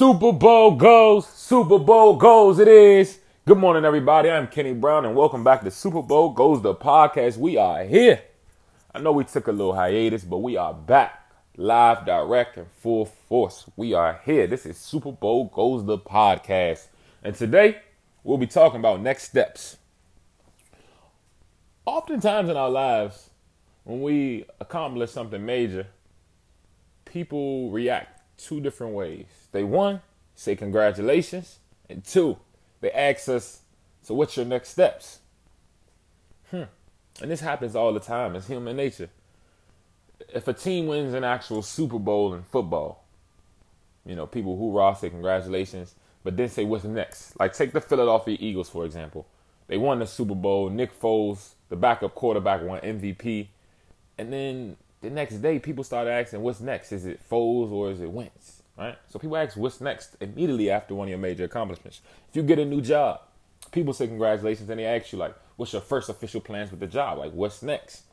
Super Bowl goes, Super Bowl goes, it is. Good morning, everybody. I'm Kenny Brown, and welcome back to Super Bowl Goes the podcast. We are here. I know we took a little hiatus, but we are back, live, direct, and full force. We are here. This is Super Bowl Goes the podcast, and today we'll be talking about next steps. Oftentimes in our lives, when we accomplish something major, people react two different ways. They one say congratulations, and two, they ask us, so what's your next steps? Hmm. And this happens all the time. It's human nature. If a team wins an actual Super Bowl in football, you know, people hoorah, say congratulations, but then say what's next. Like take the Philadelphia Eagles, for example. They won the Super Bowl. Nick Foles, the backup quarterback, won MVP. And then the next day, people start asking, what's next? Is it Foles or is it Wentz? Right? So people ask, what's next immediately after one of your major accomplishments. If you get a new job, people say congratulations, and they ask you, like, what's your first official plans with the job? Like, what's next?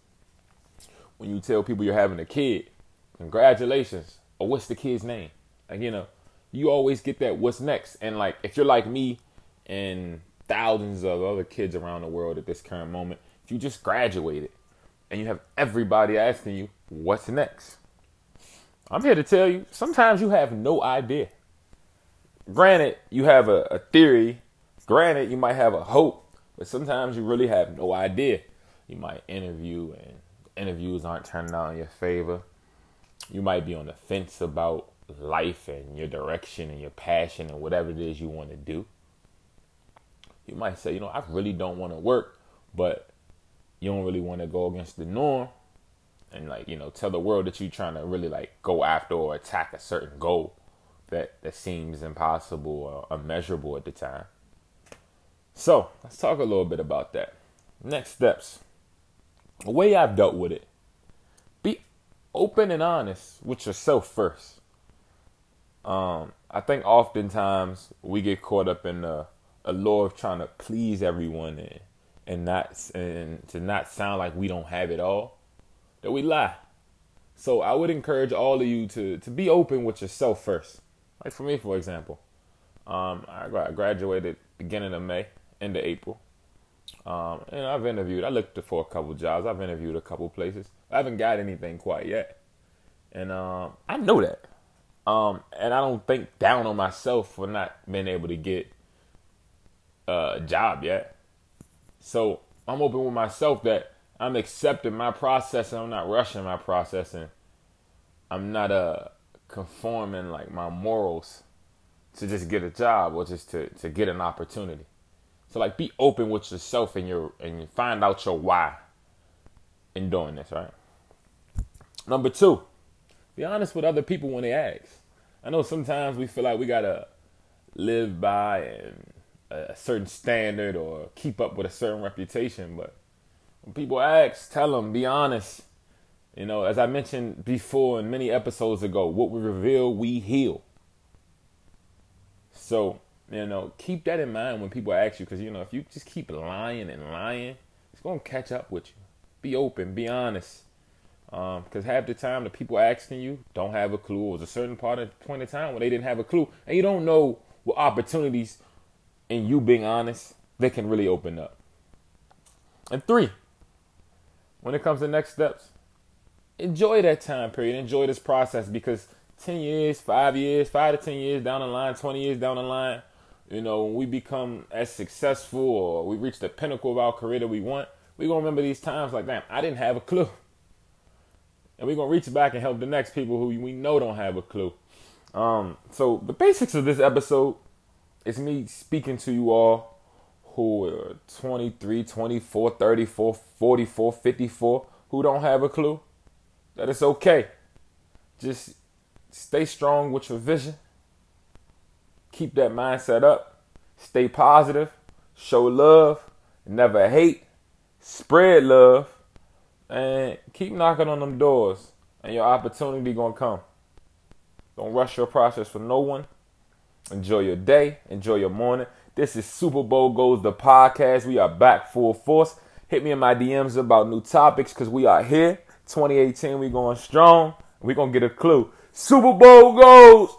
When you tell people you're having a kid, congratulations. Or what's the kid's name? Like, you know, you always get that what's next. And like, if you're like me and thousands of other kids around the world at this current moment, if you just graduated and you have everybody asking you, what's next? I'm here to tell you, sometimes you have no idea. Granted, you have a, a theory. Granted, you might have a hope, but sometimes you really have no idea. You might interview and interviews aren't turning out in your favor. You might be on the fence about life and your direction and your passion and whatever it is you want to do. You might say, you know, I really don't want to work, but you don't really want to go against the norm and like you know tell the world that you're trying to really like go after or attack a certain goal that that seems impossible or unmeasurable at the time. So let's talk a little bit about that. Next steps. The way i've dealt with it. Be open and honest with yourself first. Um i think oftentimes we get caught up in the allure of trying to please everyone and and not and to not sound like we don't have it all, that we lie. So I would encourage all of you to to be open with yourself first. Like for me, for example, um, I graduated beginning of May, end of April, um, and I've interviewed. I looked for a couple jobs. I've interviewed a couple places. I haven't got anything quite yet, and um, I know that. Um, and I don't think down on myself for not being able to get a job yet. So I'm open with myself that I'm accepting my process and I'm not rushing my process and I'm not uh conforming like my morals to just get a job or just to, to get an opportunity. So like be open with yourself and your and find out your why in doing this, right? Number two, be honest with other people when they ask. I know sometimes we feel like we gotta live by and a certain standard or keep up with a certain reputation. But when people ask, tell them, be honest. You know, as I mentioned before in many episodes ago, what we reveal, we heal. So, you know, keep that in mind when people ask you, because, you know, if you just keep lying and lying, it's going to catch up with you. Be open, be honest. Because um, half the time, the people asking you don't have a clue. It was a certain part of point of time where they didn't have a clue, and you don't know what opportunities and you being honest, they can really open up. And three, when it comes to next steps, enjoy that time period, enjoy this process because 10 years, five years, five to 10 years down the line, 20 years down the line, you know, when we become as successful or we reach the pinnacle of our career that we want, we're going to remember these times like, damn, I didn't have a clue. And we're going to reach back and help the next people who we know don't have a clue. Um, so the basics of this episode it's me speaking to you all who are 23, 24, 34, 44, 54 who don't have a clue that it's okay. Just stay strong with your vision. Keep that mindset up. Stay positive. Show love. Never hate. Spread love. And keep knocking on them doors. And your opportunity gonna come. Don't rush your process for no one. Enjoy your day. Enjoy your morning. This is Super Bowl Goes the podcast. We are back full force. Hit me in my DMs about new topics because we are here. 2018, we going strong. we going to get a clue. Super Bowl goes.